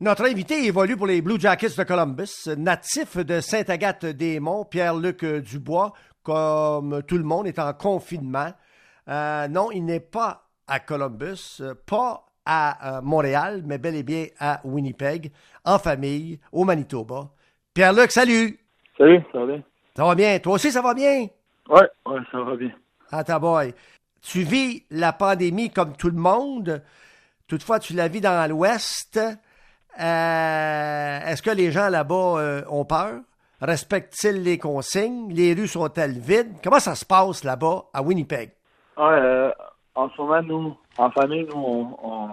Notre invité évolue pour les Blue Jackets de Columbus, natif de Sainte-Agathe-des-Monts, Pierre-Luc Dubois, comme tout le monde, est en confinement. Euh, non, il n'est pas à Columbus, pas à euh, Montréal, mais bel et bien à Winnipeg, en famille, au Manitoba. Pierre-Luc, salut! Salut, ça va bien? Ça va bien. Toi aussi, ça va bien? Oui, ouais, ça va bien. Ah, ta boy. Tu vis la pandémie comme tout le monde. Toutefois, tu la vis dans l'Ouest. Euh, est-ce que les gens là-bas euh, ont peur? Respectent-ils les consignes? Les rues sont-elles vides? Comment ça se passe là-bas à Winnipeg? Ouais, euh, en ce moment, nous, en famille, nous, on,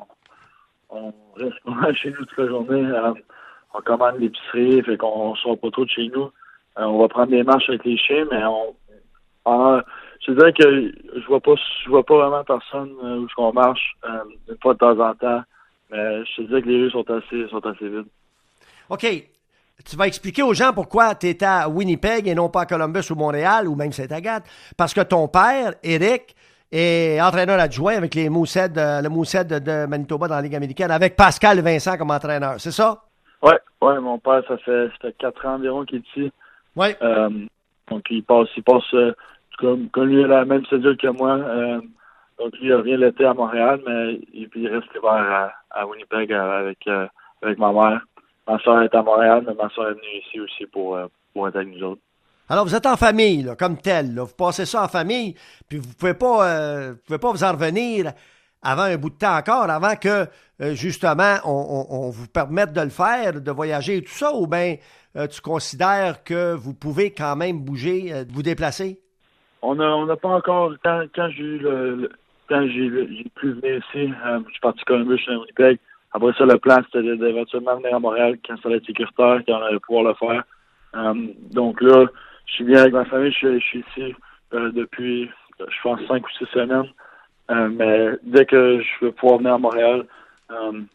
on, reste chez nous toute la journée. on commande l'épicerie, fait qu'on sort pas trop de chez nous. on va prendre des marches avec les chiens, mais on, je dirais que je vois pas je vois pas vraiment personne où je marche une fois de temps en temps. Mais je te dirais que les rues sont assez, sont assez vides. OK. Tu vas expliquer aux gens pourquoi tu étais à Winnipeg et non pas à Columbus ou Montréal ou même Saint-Agathe. Parce que ton père, Eric, est entraîneur adjoint avec les le Mousset de, Manitoba dans la Ligue américaine, avec Pascal Vincent comme entraîneur. C'est ça? Oui, ouais, mon père, ça fait, ça fait quatre ans environ qu'il est ici. Oui. Euh, donc, il passe, il passe euh, comme, comme lui, a la même cédule que moi. Euh, donc, lui, il revient l'été à Montréal, mais il, il reste l'hiver à, Winnipeg avec, euh, avec ma mère. Ma soeur est à Montréal, mais ma soeur est venue ici aussi pour, euh, pour être avec nous autres. Alors, vous êtes en famille, là, comme tel. Là. Vous passez ça en famille, puis vous pouvez pas, euh, vous pouvez pas vous en revenir avant un bout de temps encore, avant que, justement, on, on, vous permette de le faire, de voyager et tout ça, ou bien tu considères que vous pouvez quand même bouger, vous déplacer? On n'a on pas encore, quand, quand j'ai eu le, quand j'ai pu venir ici, euh, je suis parti Columbus, je suis à Winnipeg. Après ça, le plan, c'était d'éventuellement venir à Montréal quand ça allait être sécuritaire, quand on allait pouvoir le faire. Euh, donc là, je suis bien avec ma famille, je, suis ici euh, depuis, je pense, cinq ou six semaines. mais dès que je vais pouvoir venir à Montréal,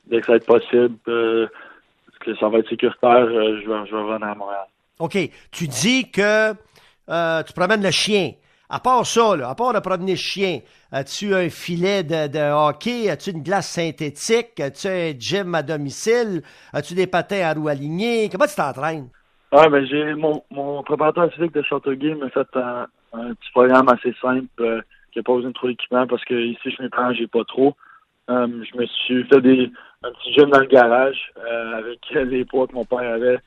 dès que ça va être possible, que ça va être sécuritaire, je, vais, je vais revenir à Montréal. OK. Tu dis que tu promènes le chien. À part ça, là, à part de promener chien, as-tu un filet de, hockey? As-tu une glace synthétique? As-tu un gym à domicile? As-tu des patins à roues alignées? Comment tu t'entraînes? Ah, ben, j'ai mon, mon préparateur physique de Châteauguay m'a fait un, petit programme assez simple euh, qui n'a pas besoin de trop d'équipement parce que ici, je m'éprends, j'ai pas trop. Euh, je me suis fait des, un petit gym dans le garage euh, avec les poids que mon père avait,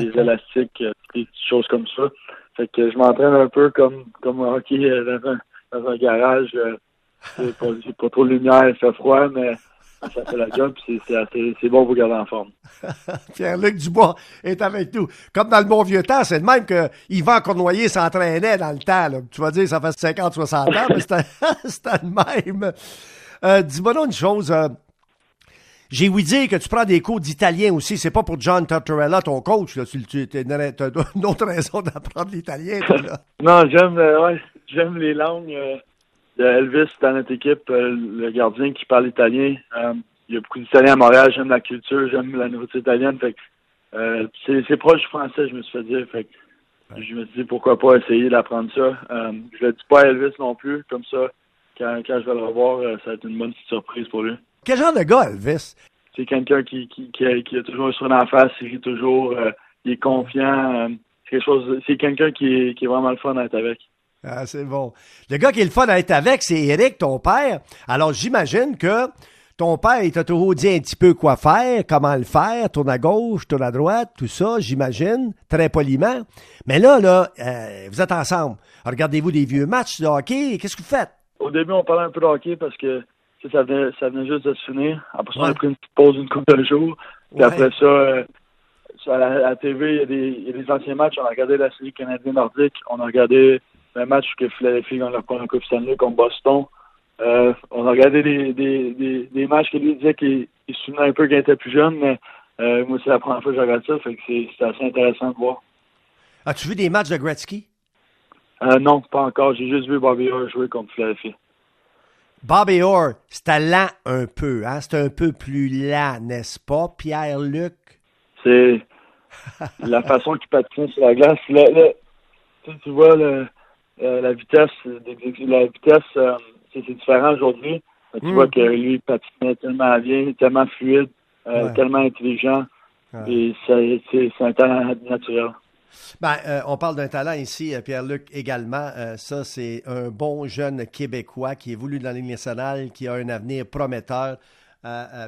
des élastiques, des petites choses comme ça. Fait que je m'entraîne un peu comme comme hockey euh, dans un, dans un garage. Euh, c'est pas, pas, trop de lumière, il fait froid, mais ça fait la job, c'est bon pour garder en forme. Pierre-Luc Dubois est avec nous. Comme dans le bon vieux temps, c'est le même que Yvan Cournoyer s'entraînait dans le temps. Là. Tu vas dire, ça fait 50-60 ans, mais c'était le même. Euh, Dis-moi une chose. Euh, j'ai ouï dire que tu prends des cours d'italien aussi. C'est pas pour John Tortorella, ton coach. Là. Tu, tu as une autre raison d'apprendre l'italien. non, j'aime euh, ouais, j'aime les langues. Euh, de Elvis dans notre équipe, euh, le gardien qui parle italien. il y a beaucoup d'Italiens à Montréal. J'aime la culture, j'aime la nourriture italienne. Fait c'est proche du français, je me suis fait dire. Fait je me suis dit pourquoi pas essayer d'apprendre ça. je le dis pas à Elvis non plus, comme ça. Quand, quand je vais le revoir, ça va être une bonne petite surprise pour lui. Quel genre de gars, Elvis? C'est quelqu'un qui, qui, qui, a, toujours un sourire en face, il rit toujours, euh, il est confiant. Euh, c'est quelque quelqu'un qui est, qui est vraiment le fun à être avec. Ah, c'est bon. Le gars qui est le fun à être avec, c'est Eric, ton père. Alors, j'imagine que ton père, il t'a toujours dit un petit peu quoi faire, comment le faire, tourne à gauche, tourne à droite, tout ça, j'imagine, très poliment. Mais là, là, euh, vous êtes ensemble. Regardez-vous des vieux matchs de hockey, qu'est-ce que vous faites? Au début, on parlait un peu de hockey parce que ça venait, ça venait juste de se finir. Après ça, on a pris une petite pause d'une couple de jours. Puis après ça, euh, à la, TV, il y, a des, il y, a des, anciens matchs. On a regardé la série canadienne nordique. On a regardé le match que Philadelphie gagne la première Coupe Stanley contre Boston. Euh, on a regardé des, des, des, des matchs que lui disait qu'il se souvenait un peu quand il était plus jeune, mais euh, moi, c'est la première fois que je regarde ça. Fait que c'est assez intéressant de voir. As-tu vu des matchs de Gretzky? Euh, non, pas encore. J'ai juste vu Bobby Orr jouer contre Philadelphie. Bobby Orr, c'était lent un peu, hein? C'est un peu plus lent, n'est-ce pas, Pierre-Luc? C'est la façon qu'il patine sur la glace. tu vois, le, euh, la vitesse, la vitesse, euh, c'est différent aujourd'hui. Tu hmm. vois que lui, patinait tellement bien, tellement fluide. tellement intelligent. Et c'est un talent naturel. Ben, on parle d'un talent ici, Pierre-Luc, également. ça, c'est un bon jeune Québécois qui est voulu dans la nationale, qui a un avenir prometteur.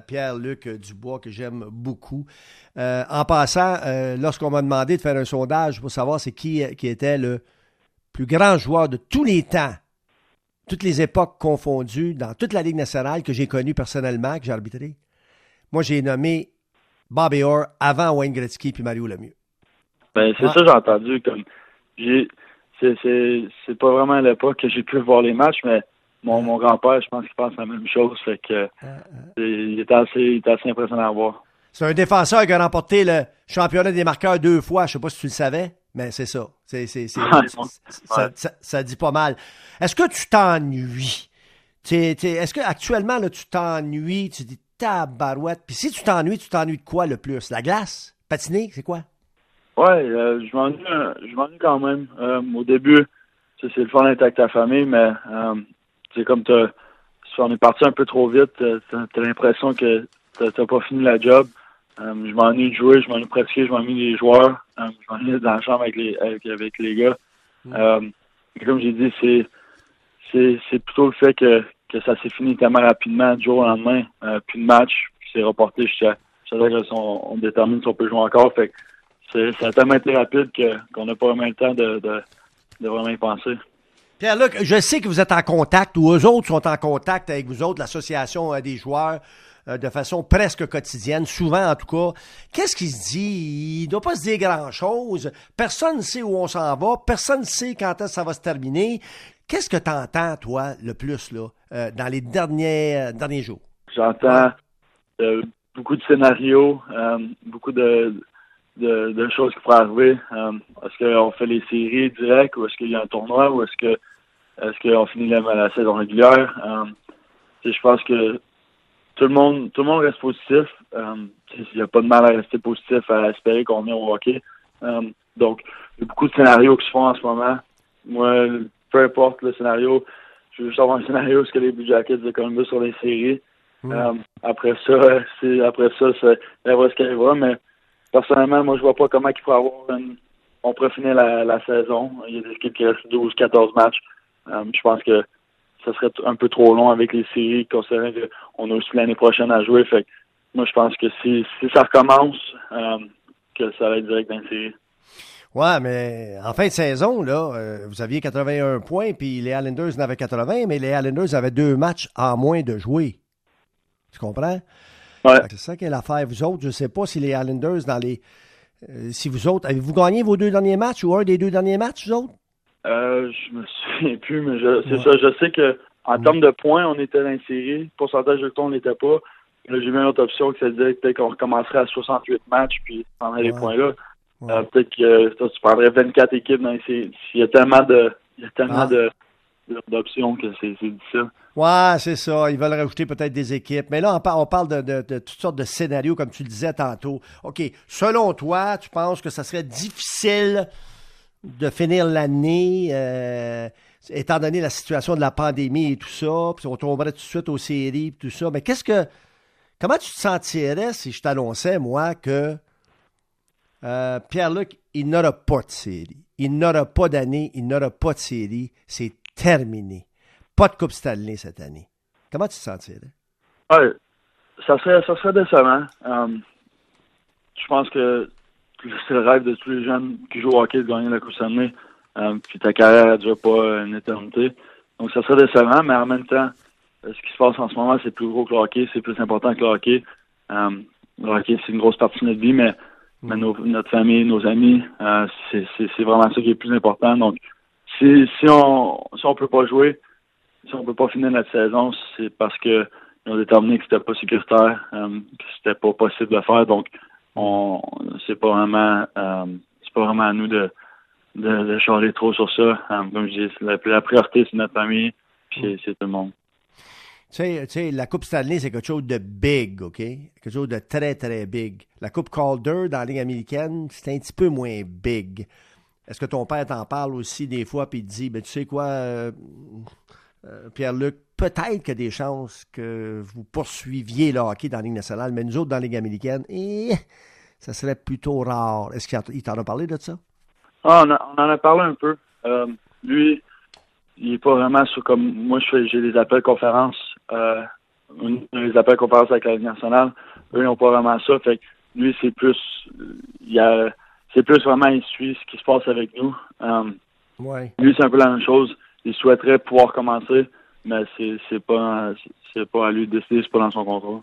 Pierre-Luc Dubois, que j'aime beaucoup. en passant, lorsqu'on m'a demandé de faire un sondage pour savoir c'est qui, qui était le plus grand joueur de tous les temps, toutes les époques confondues, dans toute la Ligue nationale que j'ai connue personnellement, que j'ai arbitré, moi, j'ai nommé Bobby Orr avant Wayne Gretzky puis Mario Lemieux. Ben, c'est ça, j'ai entendu. Comme, j'ai, c'est, c'est, c'est pas vraiment l'époque que j'ai pu voir les matchs, mais mon, mon grand-père, je pense qu'il pense la même chose. Fait que, il, était assez, il était assez impressionnant à voir. C'est un défenseur qui a remporté le championnat des marqueurs deux fois. Je sais pas si tu le savais, mais c'est ça. C'est, c'est, c'est, ça, ça, ça, dit pas mal. Est-ce que tu t'ennuies? est-ce que actuellement là, tu t'ennuies? Tu dis tabarouette. Puis si tu t'ennuies, tu t'ennuies de quoi le plus? La glace? Patiner? C'est quoi? Ouais, euh, je m'ennuie je m'ennuie quand même. Euh, au début, c'est le fun d'être avec ta famille, mais euh, c'est comme t'as on est parti un peu trop vite, t'as as, l'impression que t'as pas fini la job. je m'ennuie de jouer, je m'ennuie de pratiquer, je m'ennuie des joueurs, je m'ennuie dans la chambre avec les avec, avec les gars. Mm. comme j'ai dit, c'est c'est plutôt le fait que que ça s'est fini tellement rapidement du jour au lendemain. Euh, puis le match, puis c'est reporté jusqu'à on, on détermine si on peut jouer encore. Fait c'est, ça a tellement été rapide qu'on n'a pas vraiment le temps de, de, de vraiment y penser. Pierre-Luc, je sais que vous êtes en contact ou eux autres sont en contact avec vous autres, l'association euh, des joueurs, euh, de façon presque quotidienne, souvent en tout cas. Qu'est-ce qui se dit? Il ne doit pas se dire grand-chose. Personne ne sait où on s'en va. Personne ne sait quand est-ce que ça va se terminer. Qu'est-ce que tu entends, toi, le plus, là, euh, dans les derniers, derniers jours? J'entends euh, beaucoup de scénarios, beaucoup de, de, choses qui pourraient arriver. est-ce qu'on fait les séries directes ou est-ce qu'il y a un tournoi ou est-ce que est-ce qu'on finit la, la, saison régulière? je pense que tout le monde tout le monde reste positif. Il n'y a pas de mal à rester positif, à espérer qu'on vient au hockey. donc, il y a beaucoup de scénarios qui se font en ce moment. Moi, peu importe le scénario, je veux juste avoir un scénario ce que les Blue Jackets de Columbus sur les séries. Euh, après ça, c'est après ça, c'est ce qu'il va. Mais personnellement, moi je vois pas comment il pourrait avoir une. On pourrait finir la, saison. Il y a des équipes qui restent 12, 14 matchs. Euh, je pense que ça serait un peu trop long avec les séries, considérant qu'on a aussi l'année prochaine à jouer. Fait moi je pense que si, si ça recommence, euh, que ça va être direct dans les séries. Ouais, mais en fin de saison, là, euh, vous aviez 81 points, puis les Islanders en avaient 80, mais les Islanders avaient deux matchs en moins de jouer. Tu comprends? Ouais. C'est ça qui est l'affaire. Vous autres, je ne sais pas si les Islanders, dans les. Euh, si vous autres, avez-vous gagné vos deux derniers matchs ou un des deux derniers matchs, vous autres? Euh, je me souviens plus, mais c'est ça. Je sais que en termes de points, on était série. Pourcentage de temps, on n'était pas. Là, j'ai vu une autre option qui se disait peut-être qu'on recommencerait à 68 matchs, puis on les points là. Euh, peut-être que tu prendrais 24 équipes dans S'il y a tellement de. Il y a tellement ah. de d'options que c'est difficile. Ouais, c'est ça. Ils veulent rajouter peut-être des équipes. Mais là, on, parle, de, toutes sortes de scénarios, comme tu le disais tantôt. OK. Selon toi, tu penses que ça serait difficile de finir l'année, euh, étant donné la situation de la pandémie et tout ça, puis on tomberait tout de suite aux séries et tout ça. Mais qu'est-ce que. Comment tu te sentirais si je t'annonçais, moi, que euh, Pierre-Luc, il n'aura pas de série? Il n'aura pas d'année, il n'aura pas de série. C'est terminé. Pas de Coupe Stanley cette année. Comment tu te sentirais? Oui, ça serait, ça serait décevant. Um, je pense que c'est le rêve de tous les jeunes qui jouent au hockey de gagner la Coupe Stanley. Um, puis ta carrière ne dure pas une éternité. Donc ça serait décevant, mais en même temps, ce qui se passe en ce moment, c'est plus gros que le hockey, c'est plus important que le hockey. Le hockey, c'est une grosse partie de notre vie, mais notre famille, nos amis, euh, c'est vraiment ça qui est plus important. Donc, si, on si on peut pas jouer, si on peut pas finir notre saison, c'est parce que ils ont déterminé que c'était pas sécuritaire, euh, que c'était pas possible de faire. Donc, on c'est pas vraiment euh, c'est pas vraiment à nous de de, changer trop sur ça. Euh, comme je dis, la, la priorité c'est notre famille, puis c'est tout le monde. Tu sais, la Coupe Stanley, c'est quelque chose de big, OK? Quelque chose de très, très big. La Coupe Calder dans la Ligue américaine, c'est un petit peu moins big. Est-ce que ton père t'en parle aussi des fois, puis il te dit, ben, tu sais quoi, euh, Pierre-Luc, peut-être qu'il y a des chances que vous poursuiviez le hockey dans la Ligue nationale, mais nous autres, dans la Ligue américaine, et ça serait plutôt rare. Est-ce qu'il t'en a parlé de ça? Ah, on, en a parlé un peu. lui, il n'est pas vraiment sur comme moi, j'ai des appels conférences. Euh, les appels conférences avec la Ligue nationale. Eux, ils n'ont pas vraiment ça. Fait lui, c'est plus. Il a c'est plus vraiment, il suit ce qui se passe avec nous. Um, Lui, c'est un peu la même chose. Il souhaiterait pouvoir commencer, mais c'est, pas c'est pas à lui de décider, c'est pas dans son contrat.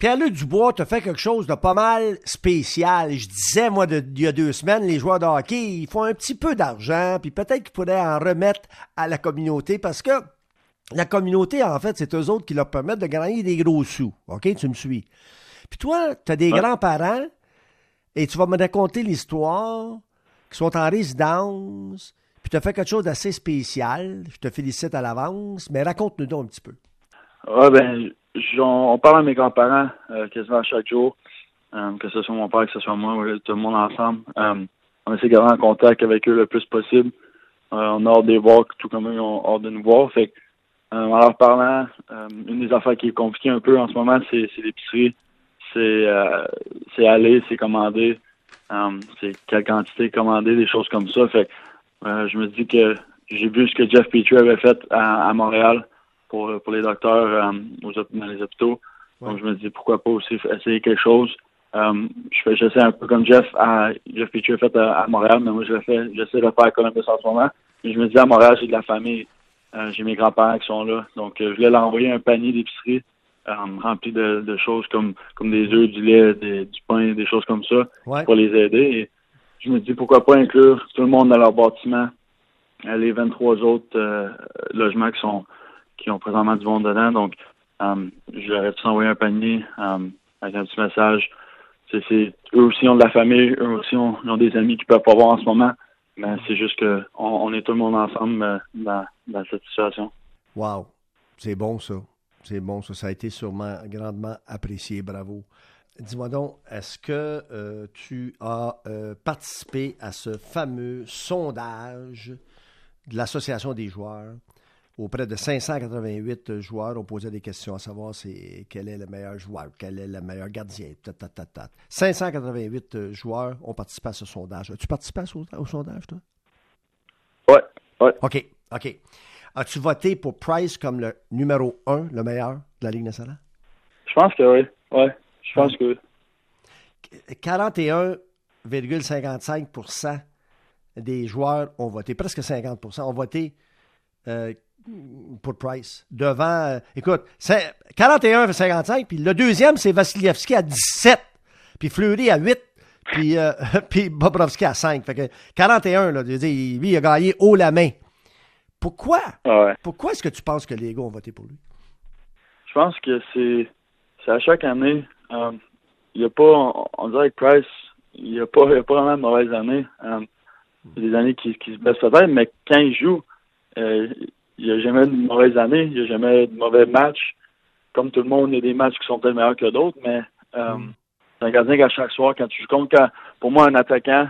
Pierre-Luc Dubois, tu as fait quelque chose de pas mal spécial. Je disais, moi, il y a deux semaines, les joueurs de hockey, ils font un petit peu d'argent, puis peut-être qu'ils pourraient en remettre à la communauté parce que la communauté, en fait, c'est eux autres qui leur permettent de gagner des gros sous. OK? Tu me suis. Puis toi, tu as des grands-parents et tu vas me raconter l'histoire, qui sont en résidence, puis tu as fait quelque chose d'assez spécial. Je te félicite à l'avance, mais raconte-nous donc un petit peu. Ah ben, on parle à mes grands-parents euh, quasiment chaque jour, euh, que ce soit mon père, que ce soit moi, tout le monde ensemble. Euh, on essaie de garder en contact avec eux le plus possible. on a hâte de les voir, tout comme eux ont hâte de nous voir. Fait en leur parlant, une des affaires qui est compliquée un peu en ce moment, c'est l'épicerie c'est euh, c'est aller, c'est commander, um, c'est quelle quantité commander, des choses comme ça. Fait euh, je me dis que j'ai vu ce que Jeff Petrie avait fait à, Montréal pour pour les docteurs aux, dans les hôpitaux. Donc je me dis pourquoi pas aussi essayer quelque chose. Um, je fais j'essaie un peu comme Jeff à Jeff Petrie a fait à, Montréal, mais moi je le fais j'essaie de le faire à Columbus en ce moment. Et je me dis à Montréal j'ai de la famille. Euh, j'ai mes grands-parents qui sont là. Donc je voulais leur envoyer un panier d'épicerie euh, rempli de, choses comme, comme des œufs, du lait, du pain, des choses comme ça pour les aider. Et je me dis pourquoi pas inclure tout le monde dans leur bâtiment, euh, les 23 autres euh, logements qui sont qui ont présentement du monde dedans. Donc, je leur ai envoyé un panier avec un petit message. C'est, eux aussi ont de la famille, eux aussi ont, des amis qui peuvent pas voir en ce moment. Mais c'est juste que on, est tout le monde ensemble dans, dans cette situation. Wow, c'est bon ça. C'est bon, ça, ça a été sûrement grandement apprécié. Bravo. Dis-moi donc, est-ce que euh, tu as euh, participé à ce fameux sondage de l'Association des joueurs? Auprès de 588 joueurs, on posait des questions à savoir c'est quel est le meilleur joueur, quel est le meilleur gardien. 588 euh, joueurs ont participé à ce sondage. As-tu participé au, sondage, toi? Oui, oui. OK, OK. As-tu voté pour Price comme le numéro un, le meilleur de la Ligue nationale? Je pense que oui. Ouais, je pense que oui. 41,55% des joueurs ont voté, presque 50% ont voté euh, pour Price. Devant, euh, écoute, 41,55, puis le deuxième, c'est Vasilevski à 17, puis Fleury à 8, puis, euh, puis Bobrovski à 5. Fait que 41, là, lui, il a gagné haut la main. Pourquoi? Ah Pourquoi est-ce que tu penses que les gars ont voté pour lui? Je pense que c'est, à chaque année. Euh, il n'y a pas, on dirait que Price, il n'y a, pas, a pas vraiment de mauvaises années. Euh, y des années qui, qui se baissent peut-être, mais quand il joue, euh, il n'y a jamais de mauvaises années, il n'y a jamais de mauvais matchs. Comme tout le monde, il y a des matchs qui sont peut-être meilleurs que d'autres, mais mm. c'est un gardien qu'à chaque soir, quand tu joues contre, pour moi, un attaquant,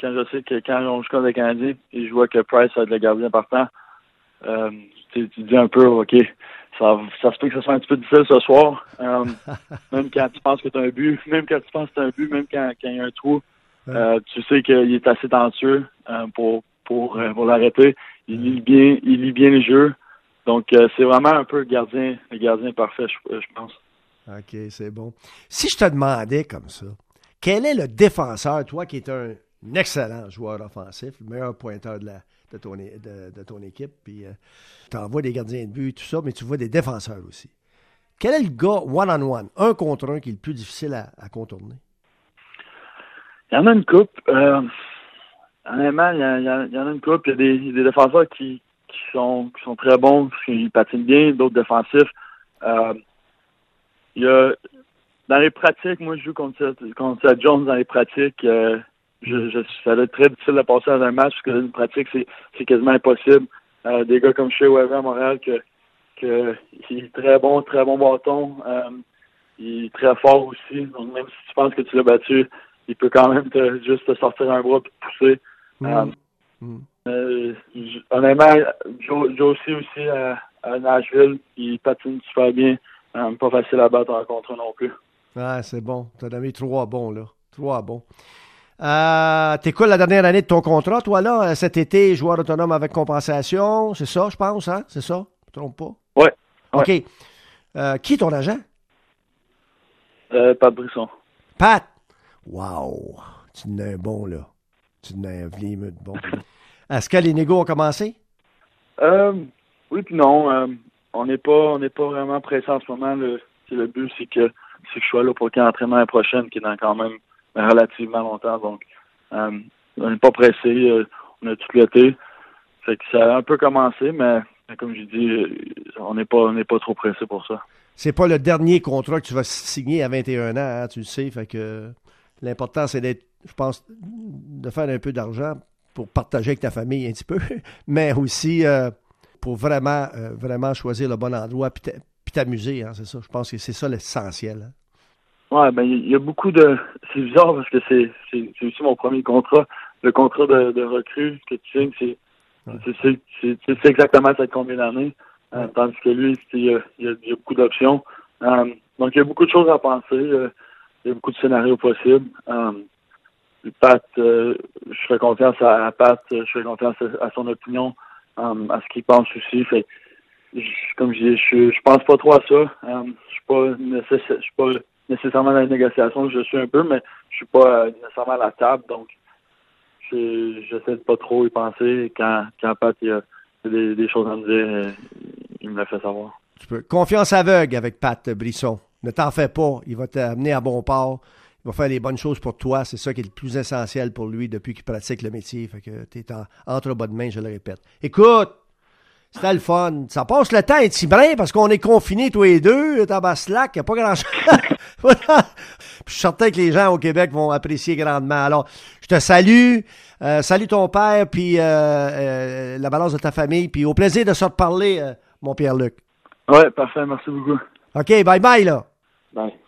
quand je sais que quand on joue contre les Canadiens et je vois que Price a de le gardien partant, euh, tu, dis un peu, OK, ça, ça se peut que ce soit un petit peu difficile ce soir. Euh, même quand tu penses que tu as un but, même quand tu penses que tu as un but, même quand, il y a un trou, euh, tu sais qu'il est assez talentueux pour, pour, pour l'arrêter. Il lit bien, il lit bien les jeux. Donc, c'est vraiment un peu le gardien, le gardien parfait, je, je pense. OK, c'est bon. Si je te demandais comme ça, quel est le défenseur, toi qui es un un excellent joueur offensif, le meilleur pointeur de, la, de, ton, de, ton équipe. Puis euh, tu envoies des gardiens de but, tout ça, mais tu vois des défenseurs aussi. Quel est le gars one-on-one, un contre un, qui est le plus difficile à, contourner? Il y en a une coupe. Euh, honnêtement, il y, en a une coupe. Il y a des, défenseurs qui, sont, qui sont très bons, qui patinent bien, d'autres défensifs. Euh, y a, dans les pratiques, moi, je joue contre, contre Jones dans les pratiques. Euh, je, je, ça va être très difficile de passer dans un match parce que une pratique, c'est quasiment impossible. Euh, des gars comme Shea Weber à Montréal, que, que il est très bon, très bon bâton. Euh, il est très fort aussi. Donc même si tu penses que tu l'as battu, il peut quand même te, juste te sortir un bras et te pousser. Mm. Euh, mm. Euh, honnêtement, Joe, aussi, aussi à, Nashville, il patine super bien. Pas facile à battre en contre non plus. Ah, c'est bon. Tu as donné trois bons, là. Trois bons. Euh, T'es quoi la dernière année de ton contrat, toi, là? Cet été, joueur autonome avec compensation. C'est ça, je pense, hein? C'est ça? Je me trompe pas? Oui. OK. Euh, qui est ton agent? Euh, Pat Brisson. Pat! Wow! Tu n'es un bon, là. Tu n'es un de bon. Est-ce que les négos ont commencé? Euh, oui puis non. Euh, on n'est pas on n'est pas vraiment pressé en ce moment. Le, le but, c'est que, que je sois là pour le entraînement prochaine, qui est dans quand même relativement longtemps. Donc, euh, on n'est pas pressé. Euh, on a tout l'été. Fait que ça a un peu commencé, mais comme je dis, on n'est pas on pas trop pressé pour ça. C'est pas le dernier contrat que tu vas signer à 21 ans, hein, tu le sais. Fait que l'important, c'est d'être, je pense, de faire un peu d'argent pour partager avec ta famille un petit peu, mais aussi euh, pour vraiment, euh, vraiment choisir le bon endroit puis t'amuser, hein, c'est ça. Je pense que c'est ça l'essentiel. Hein. Ouais, ben il y, a beaucoup de. C'est bizarre parce que c'est aussi mon premier contrat. Le contrat de, recrue que tu signes, c'est c'est exactement cette combien d'années. Euh, tandis que lui, il y, a, beaucoup d'options. donc il y a beaucoup de choses à penser. il y a beaucoup de scénarios possibles. Pat, euh, je fais confiance à, Pat, je fais confiance à, son opinion, euh, à ce qu'il pense aussi. Fait, comme je dis, je, je pense pas trop à ça. Euh, je suis pas je suis pas nécessairement dans la négociation, je suis un peu, mais je suis pas nécessairement à la table, donc j'essaie de pas trop y penser. Quand, quand Pat a des, des choses à me dire, il me le fait savoir. Tu peux. Confiance aveugle avec Pat Brisson. Ne t'en fais pas, il va t'amener à bon port il va faire les bonnes choses pour toi. C'est ça qui est le plus essentiel pour lui depuis qu'il pratique le métier. Fait que tu es entre bonnes mains, je le répète. Écoute, c'était le fun. Ça passe le temps et si brin parce qu'on est confinés tous les deux, Tabaslac, il n'y a pas grand-chose. je suis certain que les gens au Québec vont apprécier grandement. Alors, je te salue. Euh, salut ton père, puis euh, euh, la balance de ta famille, puis au plaisir de se reparler, mon Pierre-Luc. Ouais, parfait. Merci beaucoup. OK, bye-bye, là. Bye.